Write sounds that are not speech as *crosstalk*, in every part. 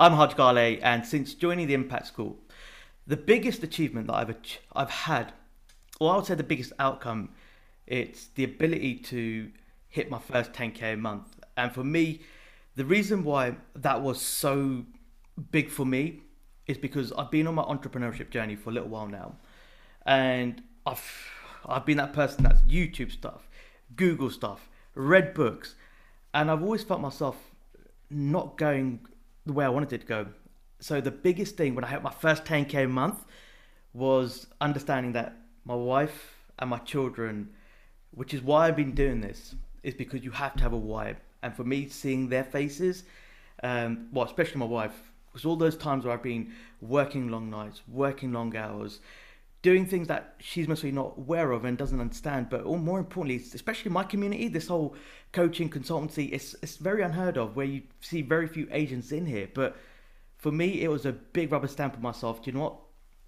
I'm Haj Gale, and since joining the Impact School, the biggest achievement that I've I've had, or I would say the biggest outcome, it's the ability to hit my first 10k a month. And for me, the reason why that was so big for me is because I've been on my entrepreneurship journey for a little while now, and I've I've been that person that's YouTube stuff, Google stuff, read books, and I've always felt myself not going the way I wanted it to go. So the biggest thing when I hit my first 10k a month was understanding that my wife and my children, which is why I've been doing this, is because you have to have a why. And for me, seeing their faces, um, well, especially my wife, because all those times where I've been working long nights, working long hours, doing things that she's mostly not aware of and doesn't understand. But all more importantly, especially in my community, this whole coaching consultancy, it's it's very unheard of where you see very few agents in here. But for me, it was a big rubber stamp of myself. Do you know what?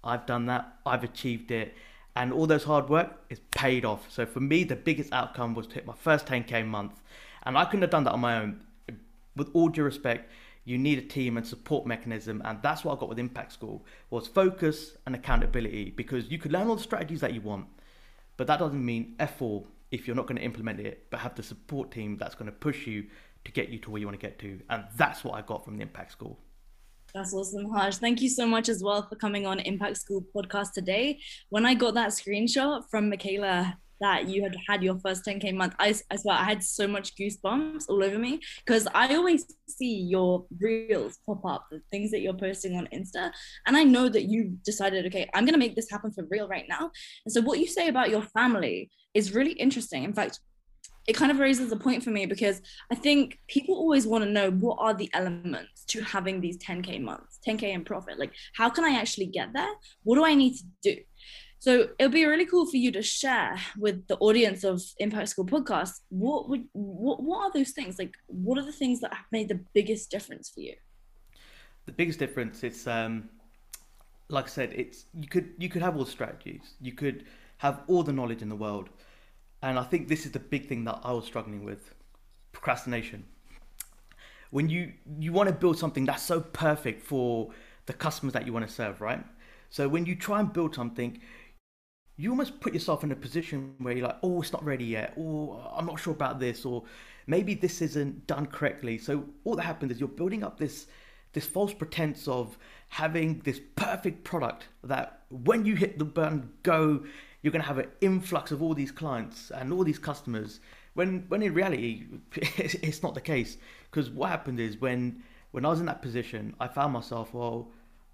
I've done that. I've achieved it. And all those hard work is paid off. So for me, the biggest outcome was to hit my first 10k month. And I couldn't have done that on my own. With all due respect, you need a team and support mechanism and that's what i got with impact school was focus and accountability because you could learn all the strategies that you want but that doesn't mean f4 if you're not going to implement it but have the support team that's going to push you to get you to where you want to get to and that's what i got from the impact school that's awesome, Haj. Thank you so much as well for coming on Impact School podcast today. When I got that screenshot from Michaela that you had had your first 10k month I, I swear i had so much goosebumps all over me because i always see your reels pop up the things that you're posting on insta and i know that you decided okay i'm going to make this happen for real right now and so what you say about your family is really interesting in fact it kind of raises a point for me because I think people always want to know what are the elements to having these 10k months, 10k in profit. Like, how can I actually get there? What do I need to do? So it'll be really cool for you to share with the audience of Impact School podcast. What would what what are those things? Like what are the things that have made the biggest difference for you? The biggest difference it's um like I said, it's you could you could have all the strategies. You could have all the knowledge in the world. And I think this is the big thing that I was struggling with. Procrastination. When you you want to build something that's so perfect for the customers that you want to serve, right? So when you try and build something, you almost put yourself in a position where you're like, oh, it's not ready yet, or I'm not sure about this, or maybe this isn't done correctly. So all that happens is you're building up this this false pretense of having this perfect product that when you hit the button go, you're going to have an influx of all these clients and all these customers. When when in reality, *laughs* it's not the case. Because what happened is when when I was in that position, I found myself, well,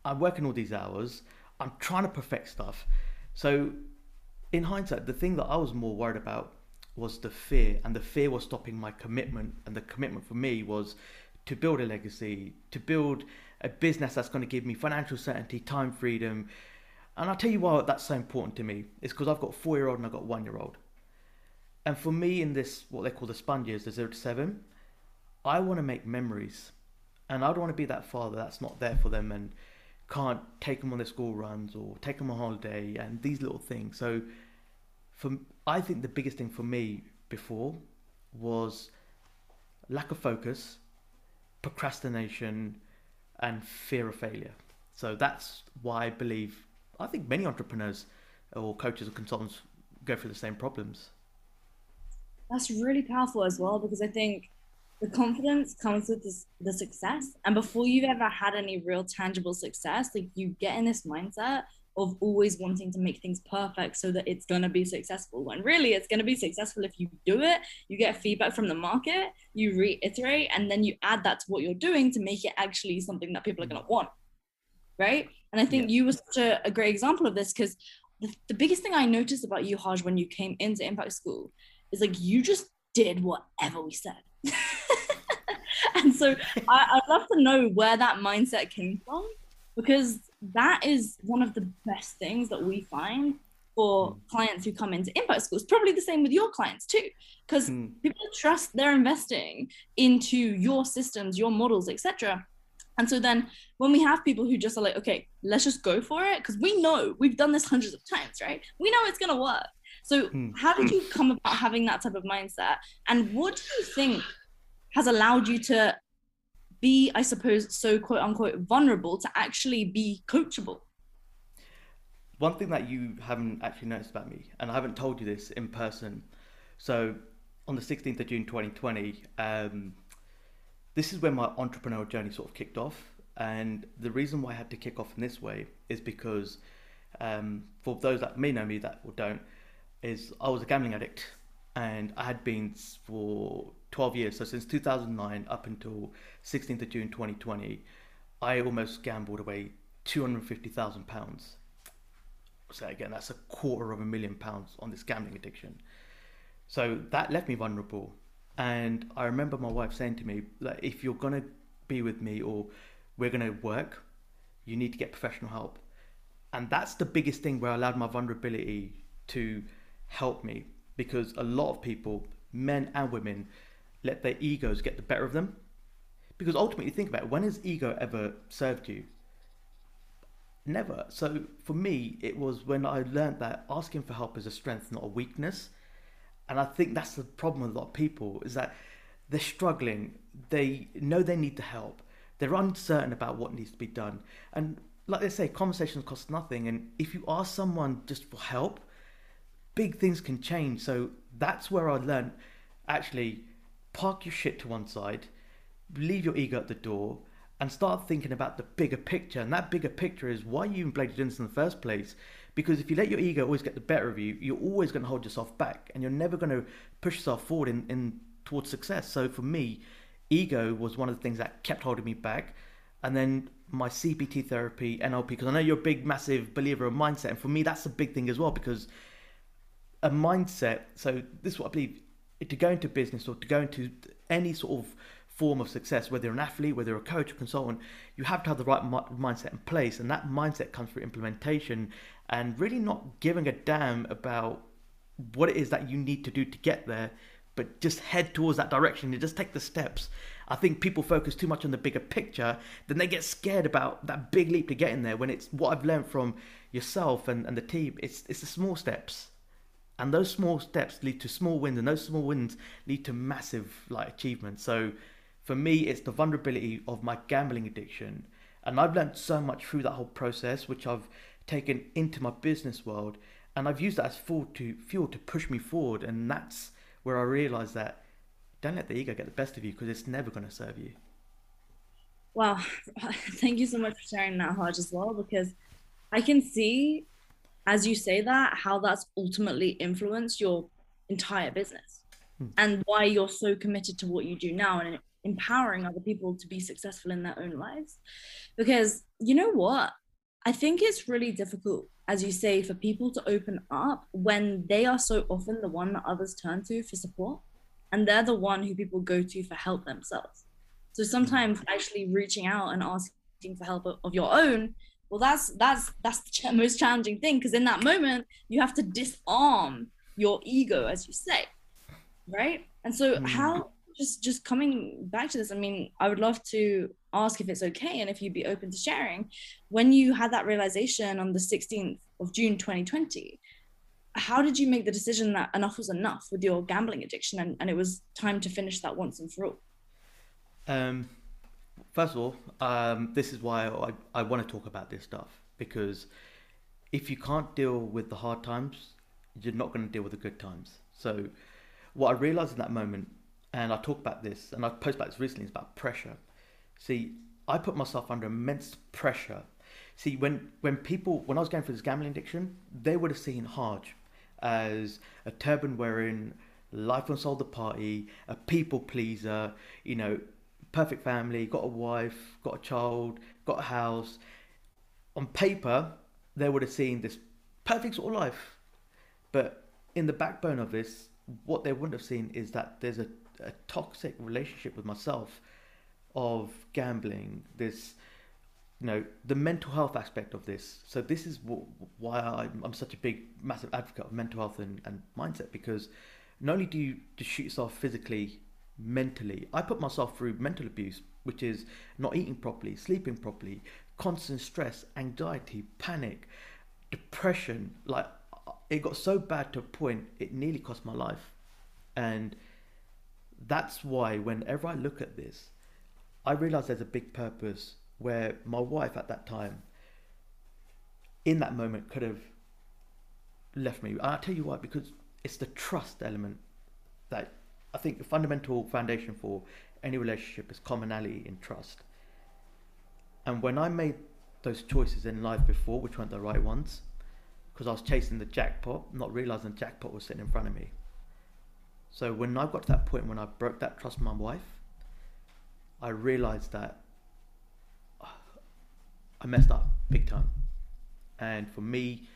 I'm working all these hours, I'm trying to perfect stuff. So in hindsight, the thing that I was more worried about was the fear, and the fear was stopping my commitment. And the commitment for me was to build a legacy, to build a business that's going to give me financial certainty, time freedom. And I'll tell you why that's so important to me. It's because I've got four year old and I've got one year old. And for me, in this, what they call the sponge years, the zero to seven, I want to make memories. And I don't want to be that father that's not there for them and can't take them on their school runs or take them on holiday and these little things. So, for I think the biggest thing for me before was lack of focus, procrastination, and fear of failure. So that's why I believe I think many entrepreneurs or coaches or consultants go through the same problems. That's really powerful as well because I think the confidence comes with this, the success. And before you've ever had any real tangible success like you get in this mindset of always wanting to make things perfect so that it's going to be successful. When really it's going to be successful if you do it. You get feedback from the market you reiterate and then you add that to what you're doing to make it actually something that people are going to want right? And i think yeah. you were such a, a great example of this because the, the biggest thing i noticed about you haj when you came into impact school is like you just did whatever we said *laughs* so I, I'd love to know where that mindset came from because that is one of the best things that we find for mm. clients who come into impact schools probably the same with your clients too because mm. people trust they're investing into your systems your models etc and so then when we have people who just are like okay let's just go for it because we know we've done this hundreds of times right we know it's going to work so mm. how did you come about having that type of mindset and what do you think has allowed you to be, I suppose, so quote unquote vulnerable to actually be coachable? One thing that you haven't actually noticed about me, and I haven't told you this in person. So, on the 16th of June 2020, um, this is when my entrepreneurial journey sort of kicked off. And the reason why I had to kick off in this way is because, um, for those that may know me that or don't, is I was a gambling addict and I had been for 12 years. So since 2009 up until 16th of June 2020, I almost gambled away 250,000 pounds. So again, that's a quarter of a million pounds on this gambling addiction. So that left me vulnerable. And I remember my wife saying to me, like, if you're gonna be with me or we're gonna work, you need to get professional help. And that's the biggest thing where I allowed my vulnerability to help me because a lot of people, men and women, let their egos get the better of them. Because ultimately, think about it, when has ego ever served you? Never. So for me, it was when I learned that asking for help is a strength, not a weakness. And I think that's the problem with a lot of people is that they're struggling. They know they need the help. They're uncertain about what needs to be done. And like they say, conversations cost nothing. And if you ask someone just for help, big things can change. So that's where I learned actually park your shit to one side, leave your ego at the door, and start thinking about the bigger picture. And that bigger picture is why you even played this in the first place. Because if you let your ego always get the better of you, you're always going to hold yourself back, and you're never going to push yourself forward in, in towards success. So for me, ego was one of the things that kept holding me back. And then my CBT therapy, NLP, because I know you're a big, massive believer of mindset, and for me, that's a big thing as well because a mindset. So this is what I believe: to go into business or to go into any sort of form of success, whether you're an athlete, whether you're a coach or consultant, you have to have the right mi- mindset in place, and that mindset comes through implementation and really not giving a damn about what it is that you need to do to get there, but just head towards that direction and just take the steps. I think people focus too much on the bigger picture, then they get scared about that big leap to get in there. When it's what I've learned from yourself and, and the team, it's it's the small steps and those small steps lead to small wins and those small wins lead to massive like achievements. So for me it's the vulnerability of my gambling addiction. And i've learned so much through that whole process which i've taken into my business world. And i've used that as fuel to fuel to push me forward. And that's where i realized that don't let the ego get the best of you because it's never going to serve you. Wow. *laughs* Thank you so much for sharing that Haj as well because i can see as you say that, how that's ultimately influenced your entire business hmm. and why you're so committed to what you do now and empowering other people to be successful in their own lives. Because you know what? I think it's really difficult, as you say, for people to open up when they are so often the one that others turn to for support and they're the one who people go to for help themselves. So sometimes actually reaching out and asking for help of your own well that's that's that's the most challenging thing because in that moment you have to disarm your ego as you say right? And so mm. how just just coming back to this i mean i would love to ask if it's okay and if you'd be open to sharing. When you had that realization on the 16th of june 2020 how did you make the decision that enough was enough with your gambling addiction and, and it was time to finish that once and for all? Um first of all, um, this is why I, I want to talk about this stuff because if you can't deal with the hard times, you're not going to deal with the good times. So, what I realized in that moment, and I talk about this, and I post about this recently, is about pressure. See, I put myself under immense pressure. See, when when people when I was going through this gambling addiction, they would have seen Haj as a turban wearing, life on sold the party, a people pleaser, you know, perfect family, got a wife, got a child, got a house. On paper, they would have seen this perfect sort of life. But in the backbone of this, what they wouldn't have seen is that there's a, a toxic relationship with myself of gambling, this, you know, the mental health aspect of this. So this is why I'm, I'm such a big, massive advocate of mental health and, and mindset because not only do you shoot yourself physically mentally. I put myself through mental abuse, which is not eating properly, sleeping properly, constant stress, anxiety, panic, depression. Like uh, it got so bad to a point it nearly cost my life. And that's why whenever I look at this, I realize there's a big purpose where my wife at that time, in that moment, could have left me. I'll tell you why, because it's the trust element that I think the fundamental foundation for any relationship is commonality in trust. And when I made those choices in life before, which weren't the right ones, because I was chasing the jackpot, not realizing the jackpot was sitting in front of me. So when I got to that point when I broke that trust with my wife, I realized that uh, I messed up big time. And for me,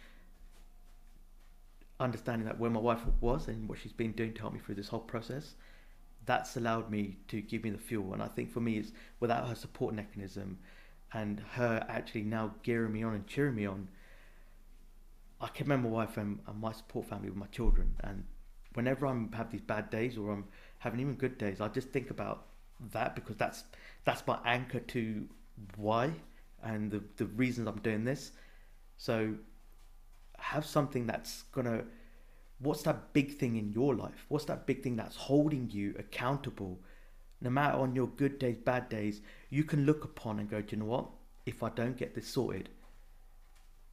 understanding that where my wife was and what she's been doing to help me through this whole process, that's allowed me to give me the fuel. And I think for me, it's without her support mechanism and her actually now gearing me on and cheering me on, I can remember my wife and, and my support family with my children. And whenever I'm have these bad days or I'm having even good days, I just think about that because that's that's my anchor to why and the, the reasons I'm doing this. So have something that's gonna what's that big thing in your life? What's that big thing that's holding you accountable? No matter on your good days, bad days, you can look upon and go, do you know what? If I don't get this sorted,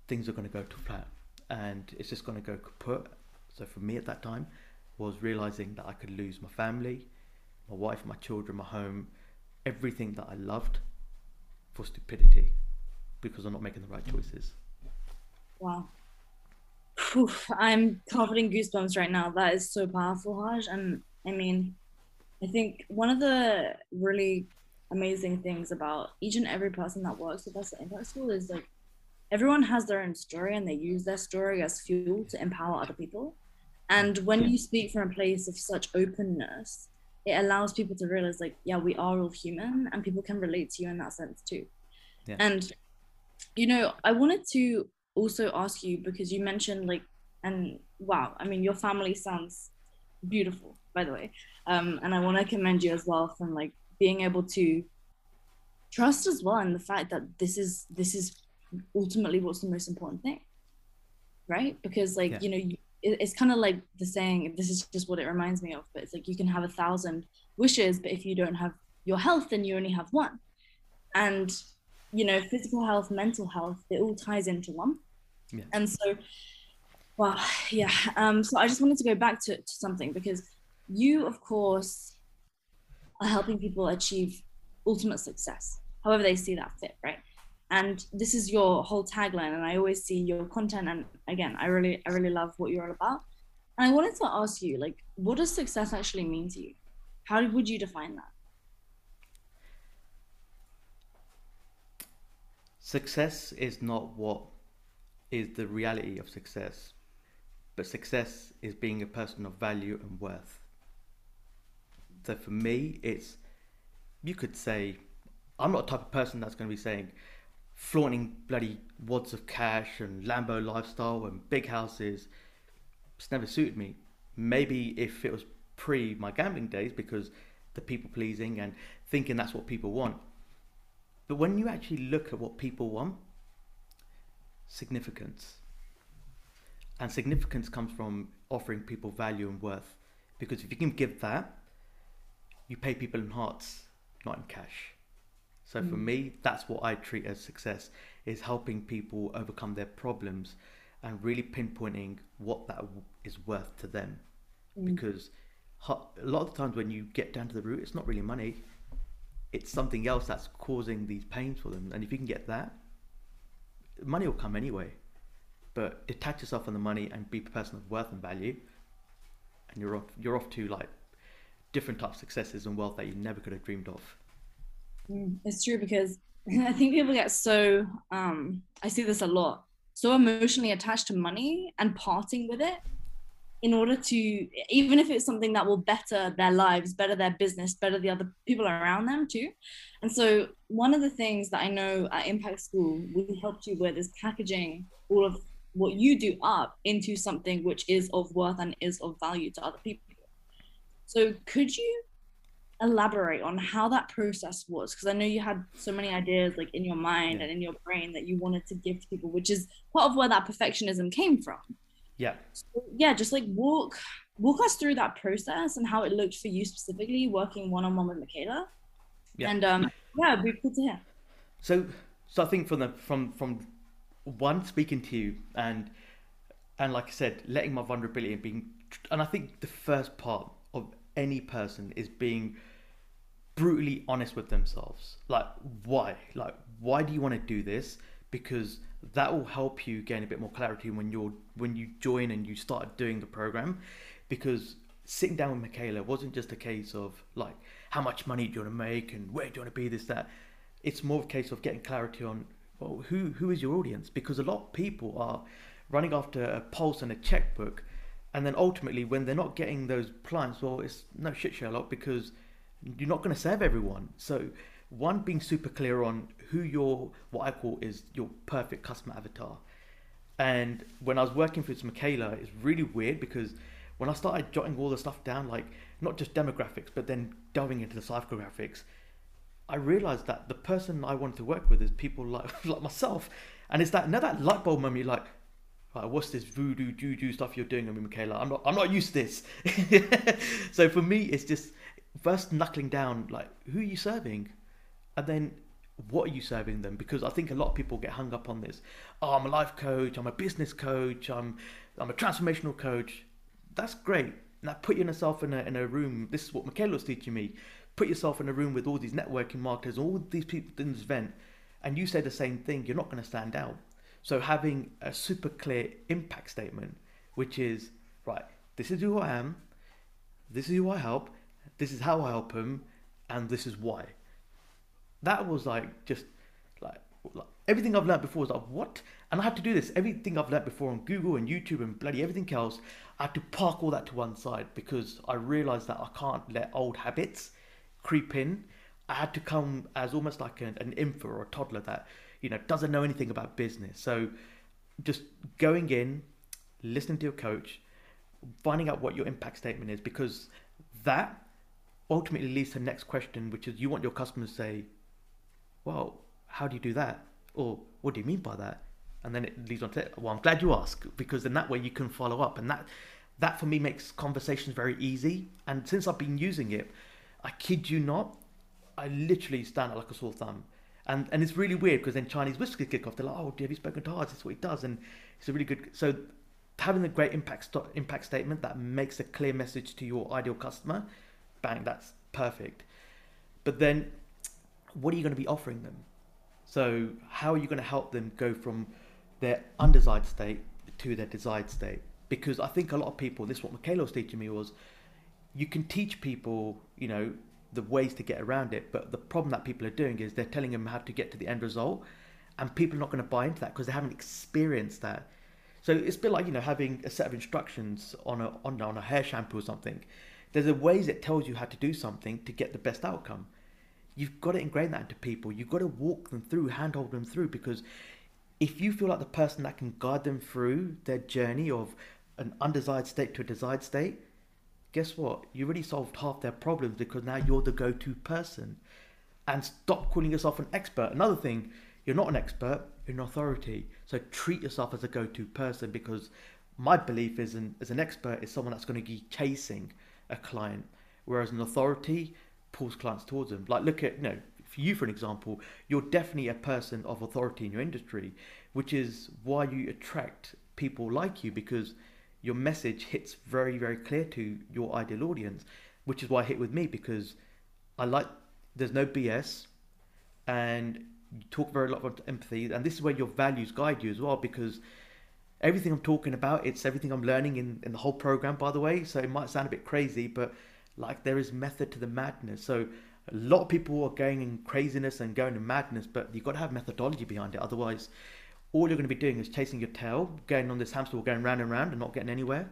things are going to go to flat and it's just going to go kaput. So for me at that time was realizing that I could lose my family, my wife, my children, my home, everything that I loved for stupidity because I'm not making the right choices. Wow. Whew, I'm covered in goosebumps right now. That is so powerful, Haj. And I mean, I think one of the really amazing things about each and every person that works with us at Impact School is like everyone has their own story and they use their story as fuel to empower other people. And when you speak from a place of such openness, it allows people to realize like, yeah, we are all human and people can relate to you in that sense too. Yeah. And you know, I wanted to also ask you because you mentioned like and wow, I mean your family sounds beautiful, by the way. Um, and I want to commend you as well from like being able to trust as well and the fact that this is this is ultimately what's the most important thing right because like yeah. you know you, it, it's kind of like the saying this is just what it reminds me of but it's like you can have a thousand wishes but if you don't have your health then you only have one and you know physical health mental health it all ties into one yeah. and so well yeah um so i just wanted to go back to, to something because you of course are helping people achieve ultimate success however they see that fit right? And this is your whole tagline and i always see your content and again i really i really love what you're all about. And i wanted to ask you like what does success actually mean to you? How would you define that? Success is not what is the reality of success but success is being a person of value and worth so for me it's you could say i'm not the type of person that's going to be saying flaunting bloody wads of cash and Lambo lifestyle and big houses. It's never suited me. Maybe if it was pre my gambling days because the people pleasing and thinking that's what people want. But when you actually look at what people want, significance. And significance comes from offering people value and worth. Because if you can give that, you pay people in hearts, not in cash. So mm. for me, that's what I treat as success is helping people overcome their problems and really pinpointing what that is worth to them. Mm. Because a lot of the times when you get down to the root, it's not really money. It's something else that's causing these pains for them. And if you can get that, money will come anyway. But detach yourself from the money and be a person of worth and value, and you're off. You're off to like different types of successes and wealth that you never could have dreamed of. Mm, it's true because *laughs* I think people get so um, I see this a lot, so emotionally attached to money and parting with it in order to even if it's something that will better their lives, better their business, better the other people around them too. And so one of the things that I know at Impact School we helped you with is packaging all of what you do up into something which is of worth and is of value to other people. So could you elaborate on how that process was because i know you had so many ideas like in your mind yeah. and in your brain that you wanted to give to people which is part of where that perfectionism came from yeah so, yeah just like walk walk us through that process and how it looked for you specifically working one-on-one with michaela yeah. and um Yeah, it'd be cool to hear. So, so I think from the from from one speaking to you and and like I said, letting my vulnerability and being, and I think the first part of any person is being brutally honest with themselves. Like, why? Like, why do you want to do this? Because that will help you gain a bit more clarity when you're when you join and you start doing the program. Because sitting down with Michaela wasn't just a case of like how much money do you want to make and where do you want to be this that. It's more of a case of getting clarity on well who who is your audience because a lot of people are running after a pulse and a checkbook and then ultimately when they're not getting those clients well it's no shit Sherlock because you're not going to serve everyone so one being super clear on who your what I call is your perfect customer avatar and when I was working with Michaela it's really weird because when I started jotting all the stuff down like not just demographics but then delving into the psychographics I realized that the person I wanted to work with is people *laughs* like like myself and it's that now that light bulb moment you're like like, what's this voodoo juju stuff you're doing? Mean, Michaela, I'm not, I'm not used to this. *laughs* so for me, it's just first knuckling down, like, who are you serving, and then what are you serving them? Because I think a lot of people get hung up on this. Oh, I'm a life coach. I'm a business coach. I'm, I'm a transformational coach. That's great. Now put yourself in a in a room. This is what Michaela was teaching me. Put yourself in a room with all these networking marketers, all these people in this event, and you say the same thing. You're not going to stand out. So having a super clear impact statement, which is right, this is who I am, this is who I help, this is how I help them, and this is why. That was like just like, like everything I've learned before was like what, and I had to do this. Everything I've learned before on Google and YouTube and bloody everything else, I had to park all that to one side because I realized that I can't let old habits creep in. I had to come as almost like an, an infant or a toddler that you know, doesn't know anything about business. So just going in, listening to your coach, finding out what your impact statement is, because that ultimately leads to the next question, which is you want your customers to say, well, how do you do that? Or what do you mean by that? And then it leads on to, well, I'm glad you asked, because in that way you can follow up. And that, that for me makes conversations very easy. And since I've been using it, I kid you not, I literally stand out like a sore thumb. And and it's really weird because then Chinese whiskers kick off. They're like, oh, have you spoken to Harz? That's what he does. And it's a really good. So having a great impact st- impact statement that makes a clear message to your ideal customer, bang, that's perfect. But then, what are you going to be offering them? So how are you going to help them go from their undesired state to their desired state? Because I think a lot of people, this is what Michaela was teaching me was, you can teach people, you know, the ways to get around it. But the problem that people are doing is they're telling them how to get to the end result, and people are not going to buy into that because they haven't experienced that. So it's a bit like you know having a set of instructions on a on, on a hair shampoo or something. There's a ways it tells you how to do something to get the best outcome. You've got to ingrain that into people. You've got to walk them through, handhold them through, because if you feel like the person that can guide them through their journey of an undesired state to a desired state, guess what? You already solved half their problems because now you're the go to person. And stop calling yourself an expert. Another thing, you're not an expert, you're an authority. So treat yourself as a go to person because my belief is an, as an expert is someone that's going to be chasing a client, whereas an authority pulls clients towards them. Like, look at, you know, for you, for an example, you're definitely a person of authority in your industry, which is why you attract people like you because your message hits very very clear to your ideal audience which is why I hit with me because I like there's no BS and you talk very lot of empathy and this is where your values guide you as well because everything I'm talking about it's everything I'm learning in, in the whole program by the way so it might sound a bit crazy but like there is method to the madness so a lot of people are going in craziness and going in madness but you've got to have methodology behind it otherwise all you're going to be doing is chasing your tail, going on this hamster wheel, going round and round and not getting anywhere.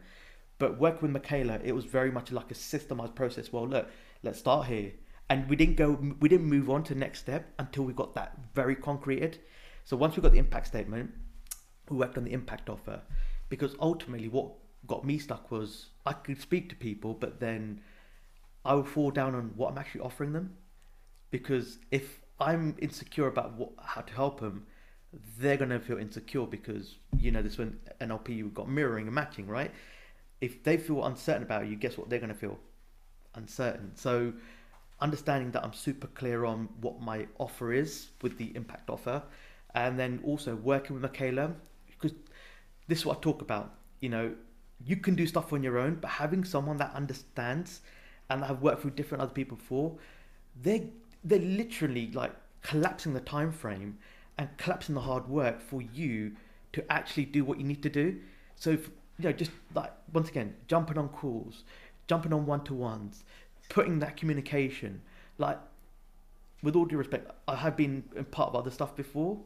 But working with Michaela, it was very much like a systemized process. Well, look, let's start here. And we didn't go, we didn't move on to the next step until we got that very concreted. So once we got the impact statement, we worked on the impact offer. Because ultimately, what got me stuck was I could speak to people, but then I will fall down on what I'm actually offering them. Because if I'm insecure about what, how to help them, they're to feel insecure because you know this when NLP you've got mirroring and matching, right? If they feel uncertain about you, guess what they're to feel uncertain. So understanding that I'm super clear on what my offer is with the impact offer, and then also working with Michaela because this is what I talk about. You know, you can do stuff on your own, but having someone that understands and that have worked with different other people before, they they're literally like collapsing the time frame and collapsing the hard work for you to actually do what you need to do. So if, you know, just like once again, jumping on calls, jumping on one to ones, putting that communication. Like, with all due respect, I have been part of other stuff before,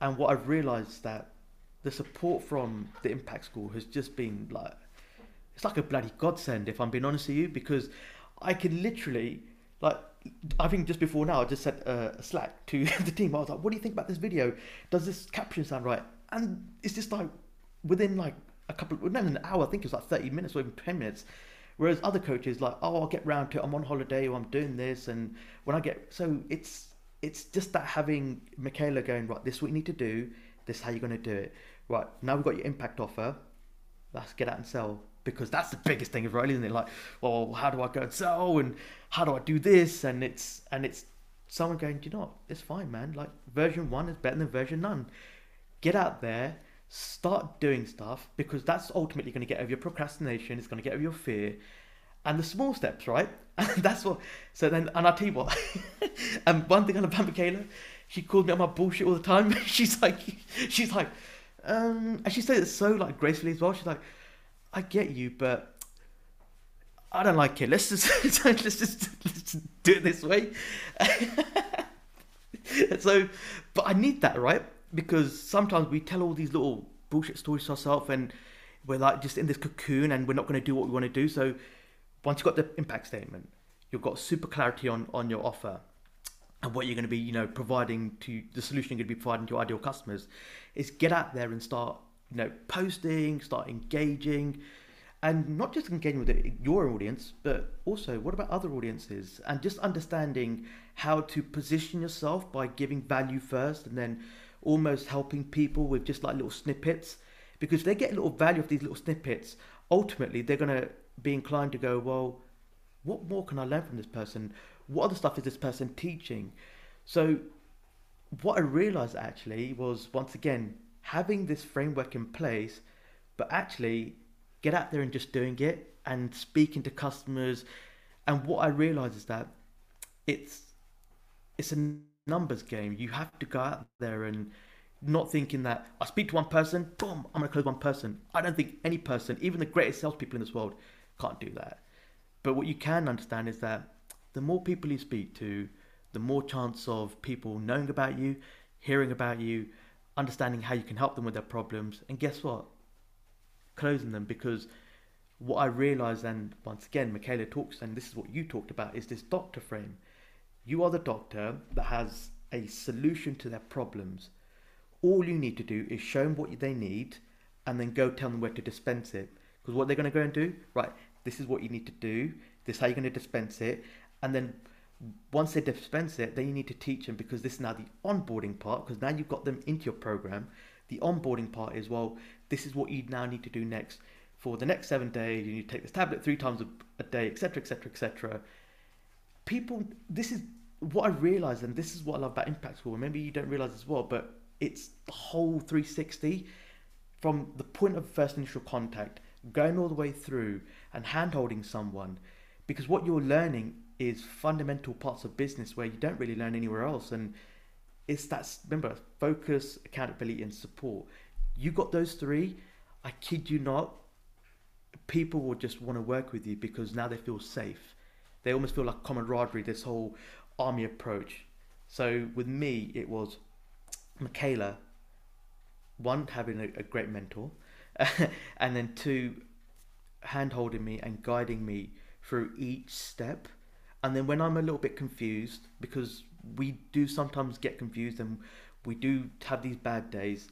and what I've realised that the support from the Impact School has just been like, it's like a bloody godsend if I'm being honest with you, because I can literally like. I think just before now, I just sent a, Slack to *laughs* the team. I was like, "What do you think about this video? Does this caption sound right?" And it's just like within like a couple, of, not an hour. I think it's like thirty minutes or even ten minutes. Whereas other coaches like, "Oh, I'll get round to it. I'm on holiday or I'm doing this." And when I get so it's it's just that having Michaela going right. This is what you need to do. This is how you're going to do it. Right now we've got your impact offer. Let's get out and sell because that's the biggest thing of right, isn't it? Like, well, how do I go and sell and how do I do this? And it's and it's someone going, do you know what? It's fine, man. Like version one is better than version none. Get out there, start doing stuff because that's ultimately going to get over your procrastination. It's going to get over your fear, and the small steps, right? And *laughs* that's what. So then, and I tell you what. *laughs* and one thing on about Michaela, she calls me on my bullshit all the time. *laughs* she's like, she's like, um, and she says it so like gracefully as well. She's like I get you, but I don't like it. Let's just *laughs* let's just let's do it this way. *laughs* so, but I need that right because sometimes we tell all these little bullshit stories to ourselves, and we're like just in this cocoon, and we're not going to do what we want to do. So, once you've got the impact statement, you've got super clarity on on your offer and what you're going to be, you know, providing to the solution you're going to be providing to your ideal customers, is get out there and start you know, posting, start engaging, and not just engaging with it, your audience, but also what about other audiences, and just understanding how to position yourself by giving value first, and then almost helping people with just like little snippets, because they get a little value of these little snippets, ultimately they're gonna be inclined to go, well, what more can I learn from this person? What other stuff is this person teaching? So, what I realized actually was once again having this framework in place, but actually get out there and just doing it and speaking to customers. And what I realize is that it's it's a numbers game. You have to go out there and not thinking that I speak to one person, boom, I'm gonna close one person. I don't think any person, even the greatest salespeople in this world, can't do that. But what you can understand is that the more people you speak to, the more chance of people knowing about you, hearing about you, understanding how you can help them with their problems, and guess what? Closing them because what I realized, and once again, Michaela talks, and this is what you talked about, is this doctor frame. You are the doctor that has a solution to their problems. All you need to do is show them what they need and then go tell them where to dispense it. Because what they're going to go and do, right, this is what you need to do, this is how you're going to dispense it, and then once they dispense it, then you need to teach them because this is now the onboarding part. Because now you've got them into your program. The onboarding part is well, this is what you now need to do next. For the next seven days, you need to take this tablet three times a, day, etc., etc., etc. People, this is what I realize, and this is what I love about Impact School. Maybe you don't realize as well, but it's the whole 360 from the point of first initial contact, going all the way through and hand holding someone. Because what you're learning is fundamental parts of business where you don't really learn anywhere else. And it's that, remember, focus, accountability, and support. You got those three, I kid you not, people will just want to work with you because now they feel safe. They almost feel like camaraderie, this whole army approach. So with me, it was Michaela, one, having a, a great mentor, *laughs* and then two, hand holding me and guiding me through each step and then when I'm a little bit confused, because we do sometimes get confused and we do have these bad days,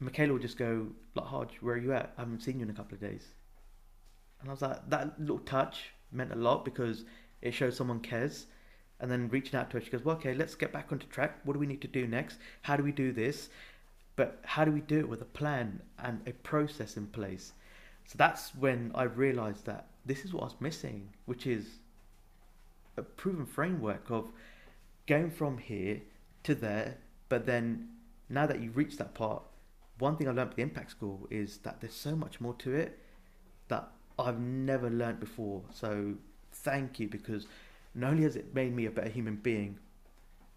Michaela will just go, like, Haj, where are you at? I haven't seen you in a couple of days. And I was like, that little touch meant a lot because it shows someone cares. And then reaching out to her, she goes, well, okay, let's get back onto track. What do we need to do next? How do we do this? But how do we do it with a plan and a process in place? So that's when I realized that this is what I was missing, which is a proven framework of going from here to there. But then now that you've reached that part, one thing I learned at the Impact School is that there's so much more to it that I've never learned before. So thank you because not only has it made me a better human being,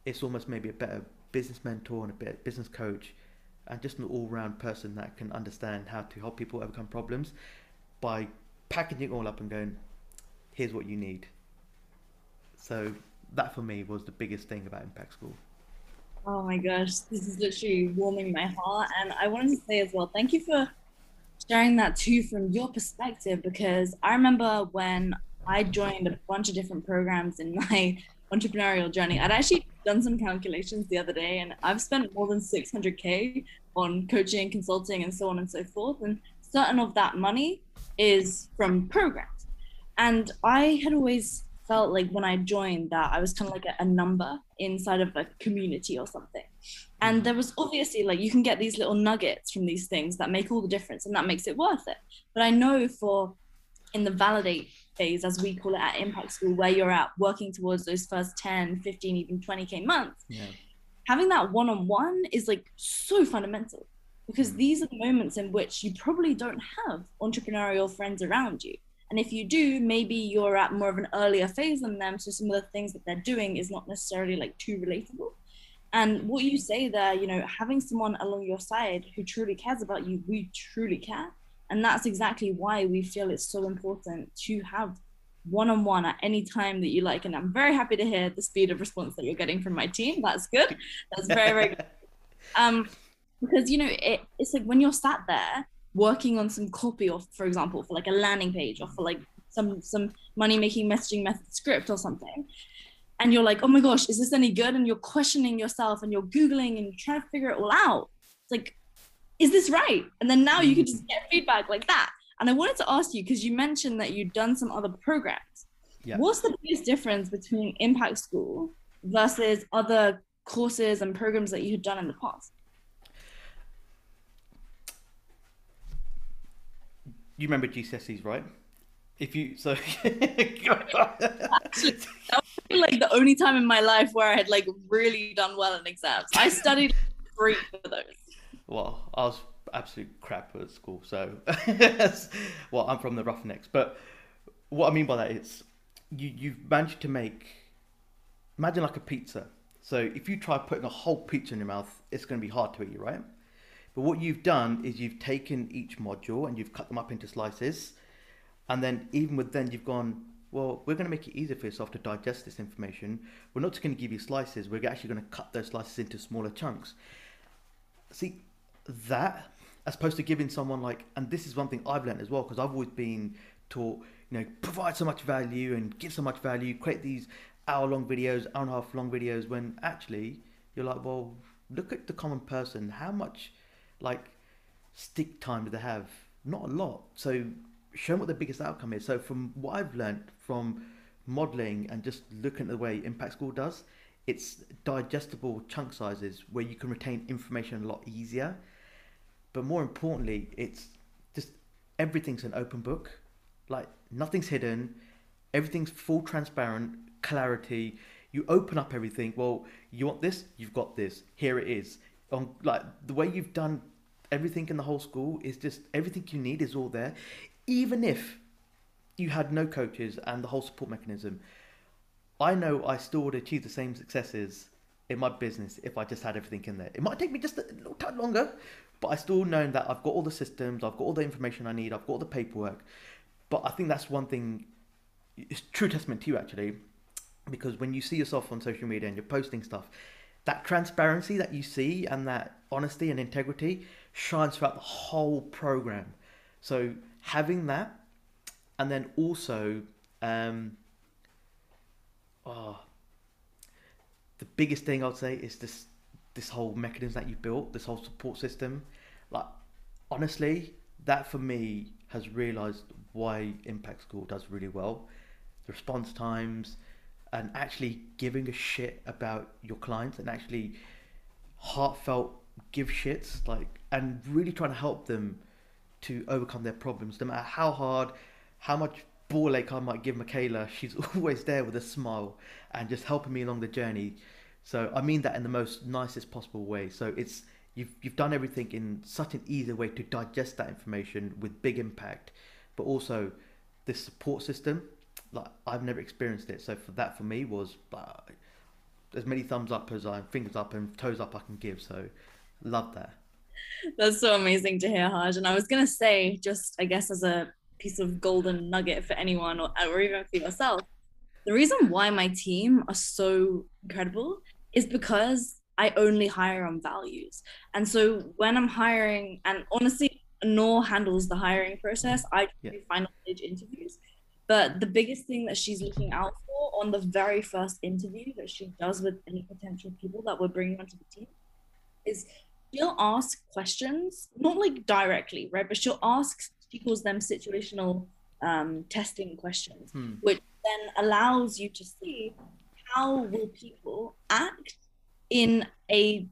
it's almost maybe a better business mentor and a better business coach and just an all-round person that can understand how to help people overcome problems by packaging it all up and going, here's what you need. So that for me was the biggest thing about Impact School. Oh my gosh, this is literally warming my heart. And I wanted to say as well, thank you for sharing that too from your perspective, because I remember when I joined a bunch of different programs in my *laughs* entrepreneurial journey. I'd actually done some calculations the other day, and I've spent more than 600K on coaching, consulting, and so on and so forth. And certain of that money is from programs. And I had always felt like when I joined that I was kind of like a, a, number inside of a community or something. And mm-hmm. there was obviously like you can get these little nuggets from these things that make all the difference and that makes it worth it. But I know for in the validate phase, as we call it at Impact School, where you're at working towards those first 10, 15, even 20K months, yeah. having that one on one is like so fundamental because mm. these are the moments in which you probably don't have entrepreneurial friends around you. And if you do, maybe you're at more of an earlier phase than them. So some of the things that they're doing is not necessarily like too relatable. And what you say there, you know, having someone along your side who truly cares about you, we truly care. And that's exactly why we feel it's so important to have one on one at any time that you like. And I'm very happy to hear the speed of response that you're getting from my team. That's good. That's very, very good. *laughs* Um, because, you know, it, it's like when you're sat there working on some copy or for example for like a landing page or for like some some money making messaging method script or something. And you're like oh my gosh is this any good? And you're questioning yourself and you're googling and you're trying to figure it all out. It's like is this right? And then now you can just get feedback like that. And i wanted to ask you because you mentioned that you'd done some other programs. Yeah. what's the biggest difference between impact school versus other courses and programs that you had done in the past you remember GCSEs, right? If you so Actually, *laughs* that was like the only time in my life where I had like really done well in exams. I studied three for those. Well, I was absolute crap at school, so *laughs* well, I'm from the Roughnecks, but what I mean by that is you you've managed to make imagine like a pizza. So if you try putting a whole pizza in your mouth, it's going to be hard to eat, right? But what you've done is you've taken each module and you've cut them up into slices. And then even with then you've gone, well, we're going to make it easier for yourself to digest this information. We're not just going to give you slices. We're actually going to cut those slices into smaller chunks. See, that as opposed to giving someone like, and this is one thing I've learned as well, because I've always been taught, you know, provide so much value and give so much value, create these hour long videos, hour and a half long videos, when actually you're like, well, look at the common person. How much like stick time do they have? Not a lot. So show them what the biggest outcome is. So from what I've learned from modeling and just looking at the way Impact School does, it's digestible chunk sizes where you can retain information a lot easier. But more importantly, it's just everything's an open book. Like nothing's hidden, everything's full transparent, clarity. You open up everything. Well, you want this, you've got this. Here it is. On like the way you've done everything in the whole school is just everything you need is all there. Even if you had no coaches and the whole support mechanism, I know I still would achieve the same successes in my business if I just had everything in there. It might take me just a little time longer, but I still know that I've got all the systems, I've got all the information I need, I've got all the paperwork. But I think that's one thing, it's true testament to you actually, because when you see yourself on social media and you're posting stuff, that transparency that you see and that honesty and integrity shines throughout the whole program. So having that, and then also, um, oh, the biggest thing I'd say is this this whole mechanism that you built, this whole support system. Like honestly, that for me has realised why Impact School does really well. The response times, and actually giving a shit about your clients and actually heartfelt give shits like and really trying to help them to overcome their problems no matter how hard how much ball ache I might give Michaela, she's *laughs* always there with a smile and just helping me along the journey. So I mean that in the most nicest possible way. So it's you've you've done everything in such an easy way to digest that information with big impact, but also this support system. Like I've never experienced it. So for that for me was uh, as many thumbs up as I fingers up and toes up I can give. So love that. *laughs* That's so amazing to hear, Haj. And I was gonna say, just I guess as a piece of golden nugget for anyone or, or even for yourself, the reason why my team are so incredible is because I only hire on values. And so when I'm hiring, and honestly, Noor handles the hiring process, I do final stage interviews. But the biggest thing that she's looking out for on the very first interview that she does with any potential people that we're bringing onto the team is she'll ask questions, not like directly, right? But she'll ask, she calls them situational um, testing questions, hmm. which then allows you to see how will people act in a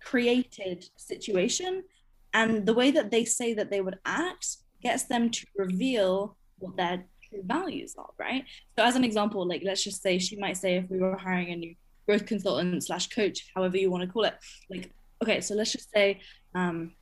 created situation and the way that they say that they would act gets them to reveal what their true values are right so as an example like let's just say she might say if we were hiring a new growth consultant slash coach however you want to call it like okay so let's just say um,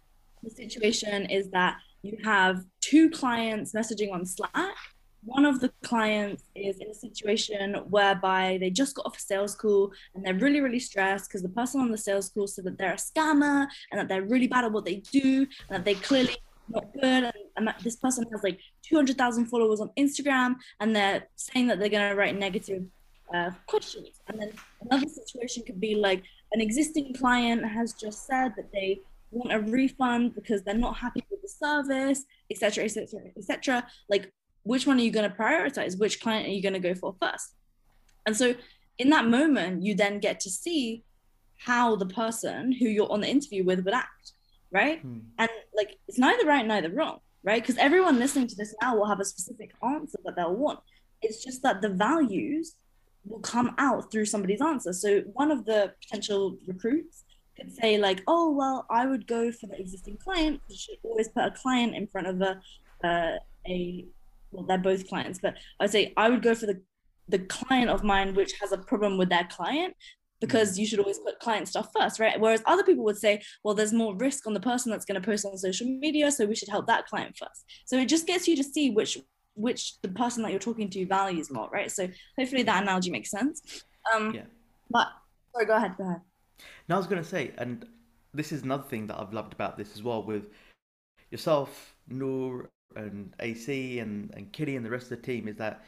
the situation is that you have two clients messaging on slack. One of the clients is in a situation whereby they just got off a sales call and they're really really stressed because the person on the sales call said that they're a scammer and that they're really bad at what they do and that they clearly not good. And, and this person has like 200,000 followers on Instagram and they're saying that they're going to write negative uh, questions and then another situation could be like an existing client has just said that they want a refund because they're not happy with the service etc etc etc like which one are you going to prioritize? Which client are you going to go for first? And so in that moment, you then get to see how the person who you're on the interview with would act, right? Hmm. And like it's neither right, neither wrong, right? Because everyone listening to this now will have a specific answer that they'll want. It's just that the values will come out through somebody's answer. So one of the potential recruits could say like, "Oh, well, I would go for the existing client. You should always put a client in front of a uh, a well, they're both clients, but I'd say I would go for the the client of mine which has a problem with their client because you should always put client stuff first, right? Whereas other people would say, well, there's more risk on the person that's going to post on social media, so we should help that client first. So it just gets you to see which which the person that you're talking to values more, right? So hopefully that analogy makes sense. Um, yeah. But sorry, go ahead. Go ahead. Now I was going to say, and this is another thing that I've loved about this as well with yourself, Noor, and AC and, and Kitty and the rest of the team is that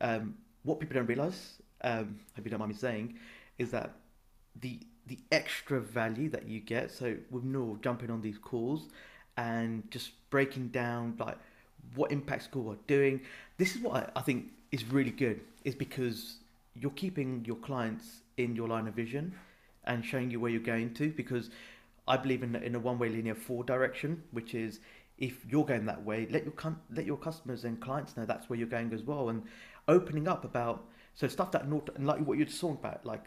um, what people don't realize, um, hope you don't mind me saying, is that the the extra value that you get. So with Noor jumping on these calls and just breaking down like what impact school are doing. This is what I, I think is really good. Is because you're keeping your clients in your line of vision and showing you where you're going to. Because I believe in in a one way linear forward direction, which is if you're going that way, let your let your customers and clients know that's where you're going as well, and opening up about so stuff that not like what you're talking about, like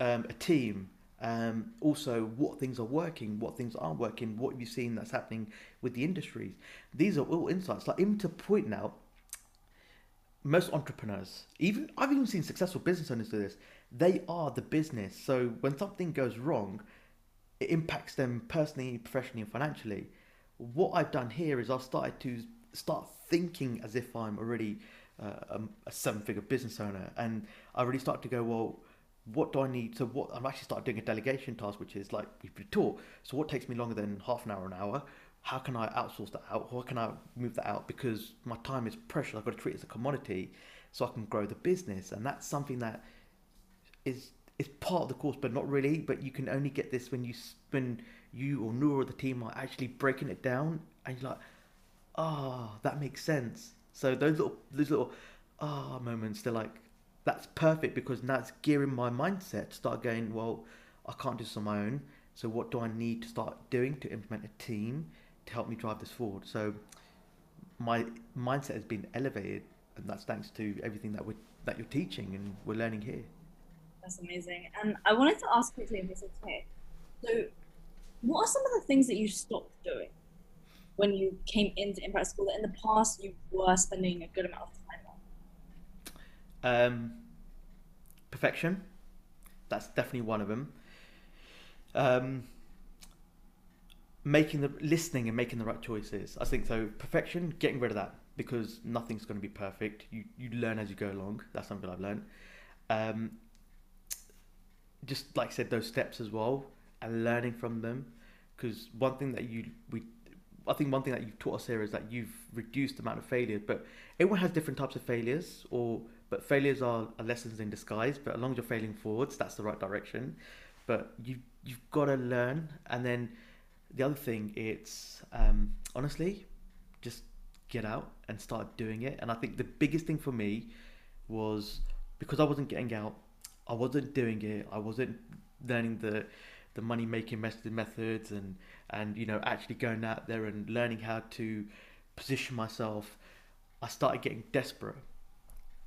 um, a team, um, also what things are working, what things aren't working, what have you've seen that's happening with the industries. These are all insights. Like even to point now, most entrepreneurs, even I've even seen successful business owners do this. They are the business. So when something goes wrong, it impacts them personally, professionally, and financially what I've done here is I've started to start thinking as if I'm already uh, a seven-figure business owner, and I really start to go, well, what do I need? So what I'm actually started doing a delegation task, which is like we've been taught. So what takes me longer than half an hour, an hour? How can I outsource that out? How can I move that out? Because my time is precious. I've got to treat it as a commodity, so I can grow the business, and that's something that is is part of the course, but not really. But you can only get this when you when you or Noor or the team are actually breaking it down, and you're like, ah, oh, that makes sense. So those little those little ah oh, moments, they're like, that's perfect because it's gearing my mindset to start going, well, I can't do this on my own. So what do I need to start doing to implement a team to help me drive this forward? So my mindset has been elevated, and that's thanks to everything that we that you're teaching and we're learning here. That's amazing. And I wanted to ask quickly if it's okay. So what are some of the things that you stopped doing when you came into impact school that in the past you were spending a good amount of Um, perfection. That's definitely one of them. Um, making the listening and making the right choices. I think so. Perfection, getting rid of that because nothing's going to be perfect. You you learn as you go along. That's something I've learned. Um, just like I said, those steps as well and learning from them. Because one thing that you we I think one thing that you've taught us here is that you've reduced the amount of failures, but everyone has different types of failures, or but failures are, are lessons in disguise. But as long as you're failing forwards, that's the right direction. But you you've got to learn, and then the other thing, it's um, honestly just get out and start doing it. And I think the biggest thing for me was because I wasn't getting out, I wasn't doing it, I wasn't learning the the money making methods and and you know actually going out there and learning how to position myself i started getting desperate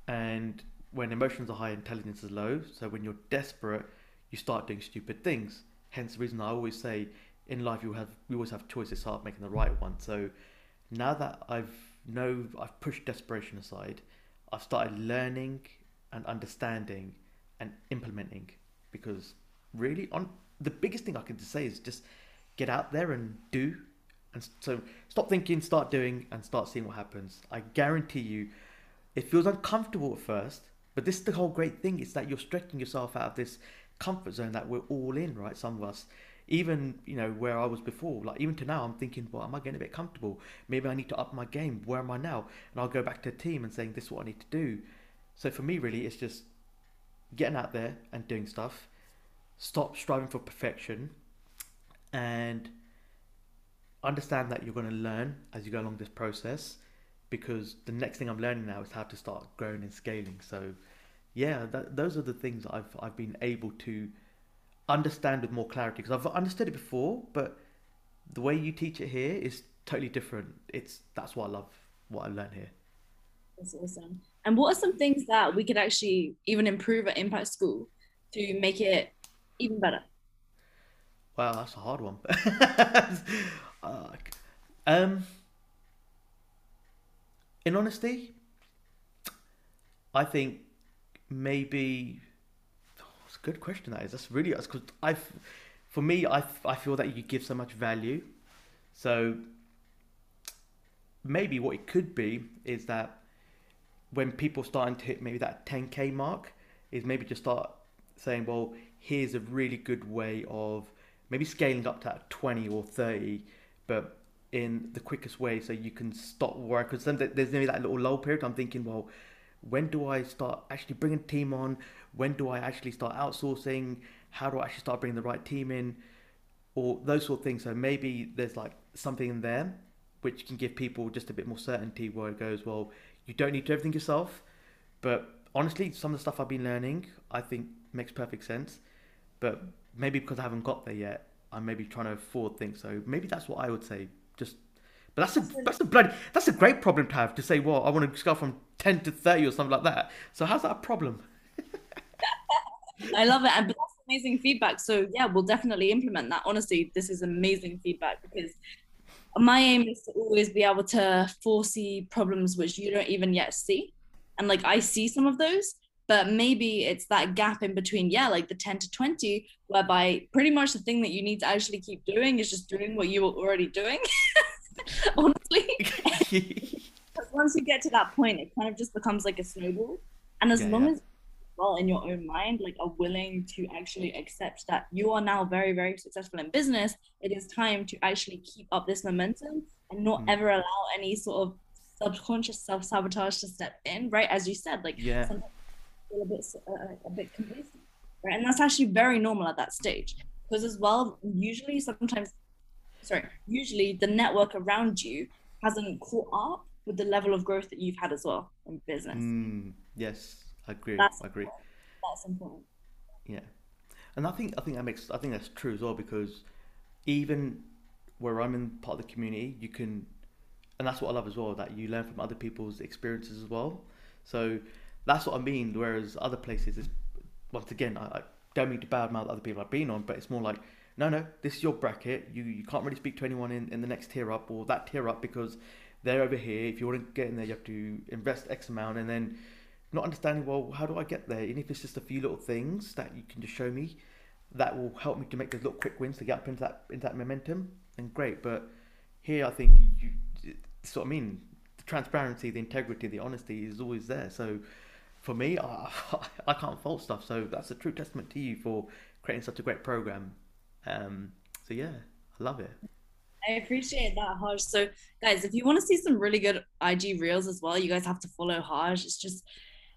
and when emotions are high intelligence is low. So when you're desperate you start doing stupid things. Hence the reason i always say in life you have we always have choices. Start making the right one. So now that i've know i've pushed desperation aside i've started learning and understanding and implementing. Because really on the biggest thing i can say is just get out there and do. And so stop thinking, start doing, and start seeing what happens. I guarantee you, it feels uncomfortable at first, but this is the whole great thing is that you're stretching yourself out of this comfort zone that we're all in, right? Some of us, even you know where I was before, like even to now, I'm thinking, well, am I getting a bit comfortable? Maybe I need to up my game. Where am I now? And I'll go back to the team and saying, this is what I need to do. So for me, really, it's just getting out there and doing stuff. Stop striving for perfection and understand that you're going to learn as you go along this process because the next thing I'm learning now is how to start growing and scaling. So, yeah, that, those are the things I've I've been able to understand with more clarity because I've understood it before, but the way you teach it here is totally different. It's that's what I love, what I learned here. That's awesome. And what are some things that we could actually even improve at Impact School to make it even better? Wow, that's a hard one. *laughs* um, in honesty, I think maybe oh, it's a good question. That is. That's really because I, for me, I I feel that you give so much value. So maybe what it could be is that when people starting to hit maybe that 10k mark, is maybe just start saying, well, here's a really good way of maybe scaling up to 20 or 30, but in the quickest way so you can stop work. Because then there's maybe that little lull period. I'm thinking, well, when do I start actually bringing a team on? When do I actually start outsourcing? How do I actually start bringing the right team in? Or those sort of things. So maybe there's like something in there which can give people just a bit more certainty where it goes, well, you don't need to do everything yourself. But honestly, some of the stuff I've been learning, I think makes perfect sense. But maybe because I haven't got there yet, I'm maybe trying to afford things. So maybe that's what I would say. Just, but that's a that's a bloody that's a great problem to have to say. Well, I want to go from ten to thirty or something like that. So how's that a problem? *laughs* I love it, and that's amazing feedback. So yeah, we'll definitely implement that. Honestly, this is amazing feedback because my aim is to always be able to foresee problems which you don't even yet see, and like I see some of those, but maybe it's that gap in between yeah like the 10 to 20 whereby pretty much the thing that you need to actually keep doing is just doing what you were already doing *laughs* honestly *laughs* because once you get to that point it kind of just becomes like a snowball and as yeah, long yeah. as well in your own mind like are willing to actually accept that you are now very very successful in business it is time to actually keep up this momentum and not mm. ever allow any sort of subconscious self-sabotage to step in right as you said like yeah feel a bit uh, a bit complacent, right? And that's actually very normal at that stage because as well, usually sometimes, sorry, usually the network around you hasn't caught up with the level of growth that you've had as well in business. Mm, yes, I agree. That's I agree. That's important. Yeah, and I think I think that makes I think that's true as well because even where I'm in part of the community, you can, and that's what I love as well that you learn from other people's experiences as well. So that's what I mean. Whereas other places is once again, I, I don't mean to badmouth other people I've been on, but it's more like no, no, this is your bracket. You you can't really speak to anyone in, in the next tier up or that tier up because they're over here. If you want to get in there, you have to invest X amount, and then not understanding well how do I get there, and if it's just a few little things that you can just show me that will help me to make those little quick wins to get up into that into that momentum, then great. But here, I think you, you what I mean. The transparency, the integrity, the honesty is always there. So for me, I, *laughs* I can't fault stuff. So that's a true testament to you for creating such a great program. Um, so yeah, I love it. I appreciate that, Haj. So, guys, if you want to see some really good IG reels as well, you guys have to follow Haj. It's just,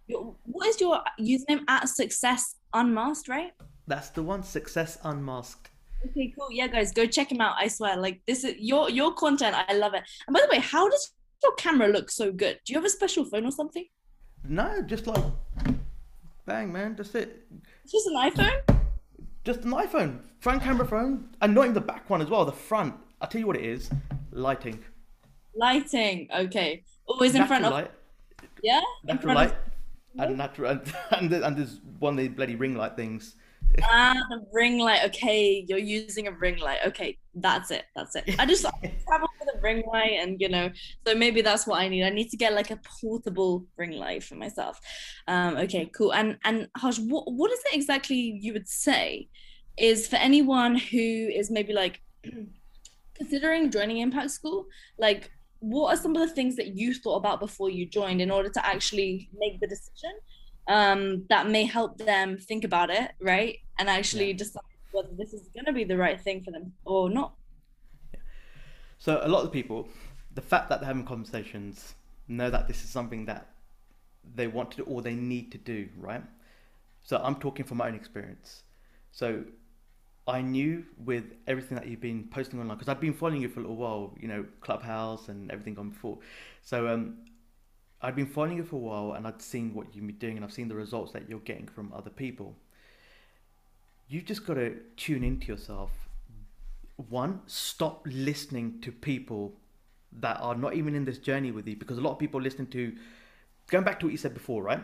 what is your username at Success Unmasked, right? That's the one. Success Unmasked. Okay, cool. Yeah, guys, go check him out. I swear, like this is your your content. I love it. And by the way, how does your camera look so good? Do you have a special phone or something? No, just like bang, man. That's it. It's just an iPhone. Just an iPhone, front camera phone, and not even the back one as well. The front. I'll tell you what it is. Lighting. Lighting. Okay. Always in front of. light. Yeah. Natural light. Of... And natural and, *laughs* and, and there's one of the bloody ring light things ah, the ring light. Okay, you're using a ring light. Okay, that's it. That's it. I just I *laughs* travel with a ring light, and you know, so maybe that's what I need. I need to get like a portable ring light for myself. Um, okay, cool. And and Haj, what what is it exactly you would say is for anyone who is maybe like *clears throat* considering joining Impact School, like what are some of the things that you thought about before you joined in order to actually make the decision? Um, that may help them think about it, right? And actually yeah. decide whether this is going to be the right thing for them or not. Yeah. So, a lot of people, the fact that they're having conversations, know that this is something that they want to do or they need to do, right? So, I'm talking from my own experience. So, I knew with everything that you've been posting online, because I've been following you for a little while, you know, Clubhouse and everything on before. So, um, I'd been following you for a while and I'd seen what you've been doing and I've seen the results that you're getting from other people. You've just got to tune into yourself. One, stop listening to people that are not even in this journey with you because a lot of people listen to, going back to what you said before, right?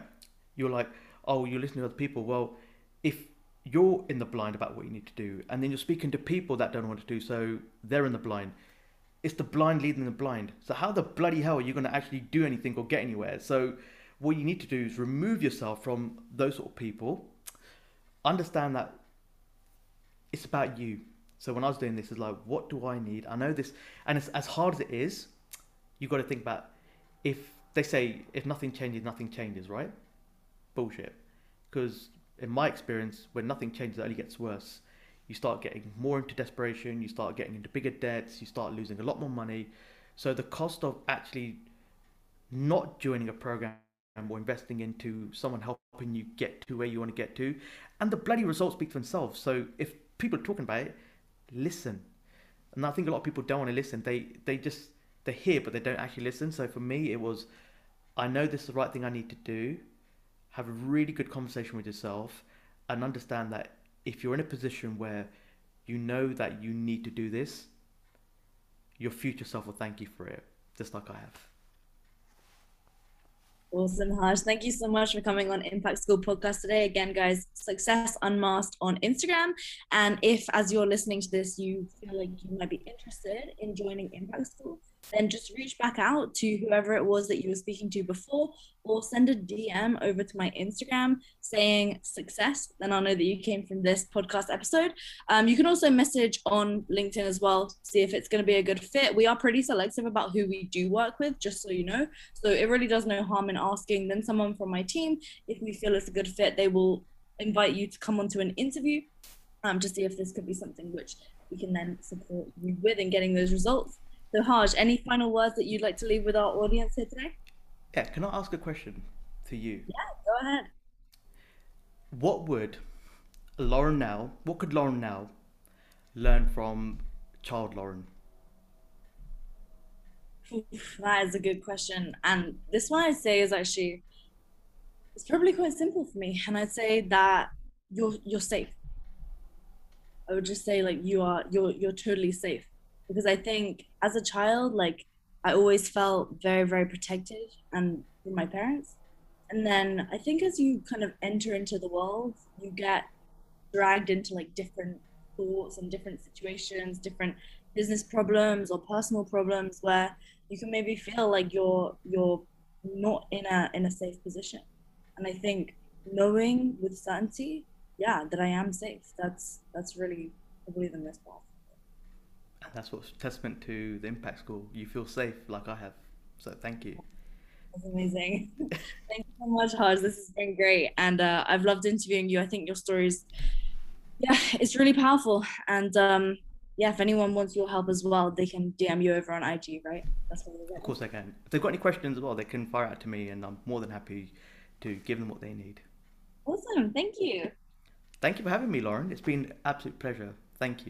You're like, oh, you're listening to other people. Well, if you're in the blind about what you need to do and then you're speaking to people that don't want to do so, they're in the blind it's the blind leading the blind. So how the bloody hell are you going to actually do anything or get anywhere? So what you need to do is remove yourself from those sort of people. Understand that it's about you. So when I was doing this, it's like, what do I need? I know this, and it's as hard as it is. You've got to think about if they say if nothing changes, nothing changes, right? Bullshit. Because in my experience, when nothing changes, it only gets worse you start getting more into desperation, you start getting into bigger debts, you start losing a lot more money. So the cost of actually not joining a program or investing into someone helping you get to where you want to get to, and the bloody results speak for themselves. So if people are talking about it, listen. And I think a lot of people don't want to listen. They they just they hear but they don't actually listen. So for me, it was I know this is the right thing I need to do. Have a really good conversation with yourself and understand that if you're in a position where you know that you need to do this, your future self will thank you for it, just like I have. Awesome, Haj. Thank you so much for coming on Impact School podcast today. Again, guys, Success Unmasked on Instagram. And if, as you're listening to this, you feel like you might be interested in joining Impact School, then just reach back out to whoever it was that you were speaking to before or send a DM over to my Instagram saying success. Then I'll know that you came from this podcast episode. Um, you can also message on LinkedIn as well, see if it's going to be a good fit. We are pretty selective about who we do work with, just so you know. So it really does no harm in asking. Then someone from my team, if we feel it's a good fit, they will invite you to come onto an interview um, to see if this could be something which we can then support you with in getting those results. So Haj, any final words that you'd like to leave with our audience here today? Yeah, can I ask a question to you? Yeah, go ahead. What would Lauren now, what could Lauren now learn from child Lauren? That is a good question. And this one I'd say is actually it's probably quite simple for me. And I'd say that you're you're safe. I would just say like you are you're you're totally safe because I think as a child, like I always felt very, very protected and from my parents. And then I think as you kind of enter into the world, you get dragged into like different thoughts and different situations, different business problems or personal problems where you can maybe feel like you're you're not in a in a safe position. And I think knowing with certainty, yeah, that I am safe. That's that's really probably the most powerful. That's what's testament to the impact school. You feel safe like I have. So thank you. That's amazing. *laughs* Thank you so much, Haj. This has been great. And uh, I've loved interviewing you. I think your stories, yeah, it's really powerful. And um, yeah, if anyone wants your help as well, they can DM you over on IG, right? That's what Of course they can. If they've got any questions as well, they can fire out to me and I'm more than happy to give them what they need. Awesome. Thank you. Thank you for having me, Lauren. It's been an absolute pleasure. Thank you.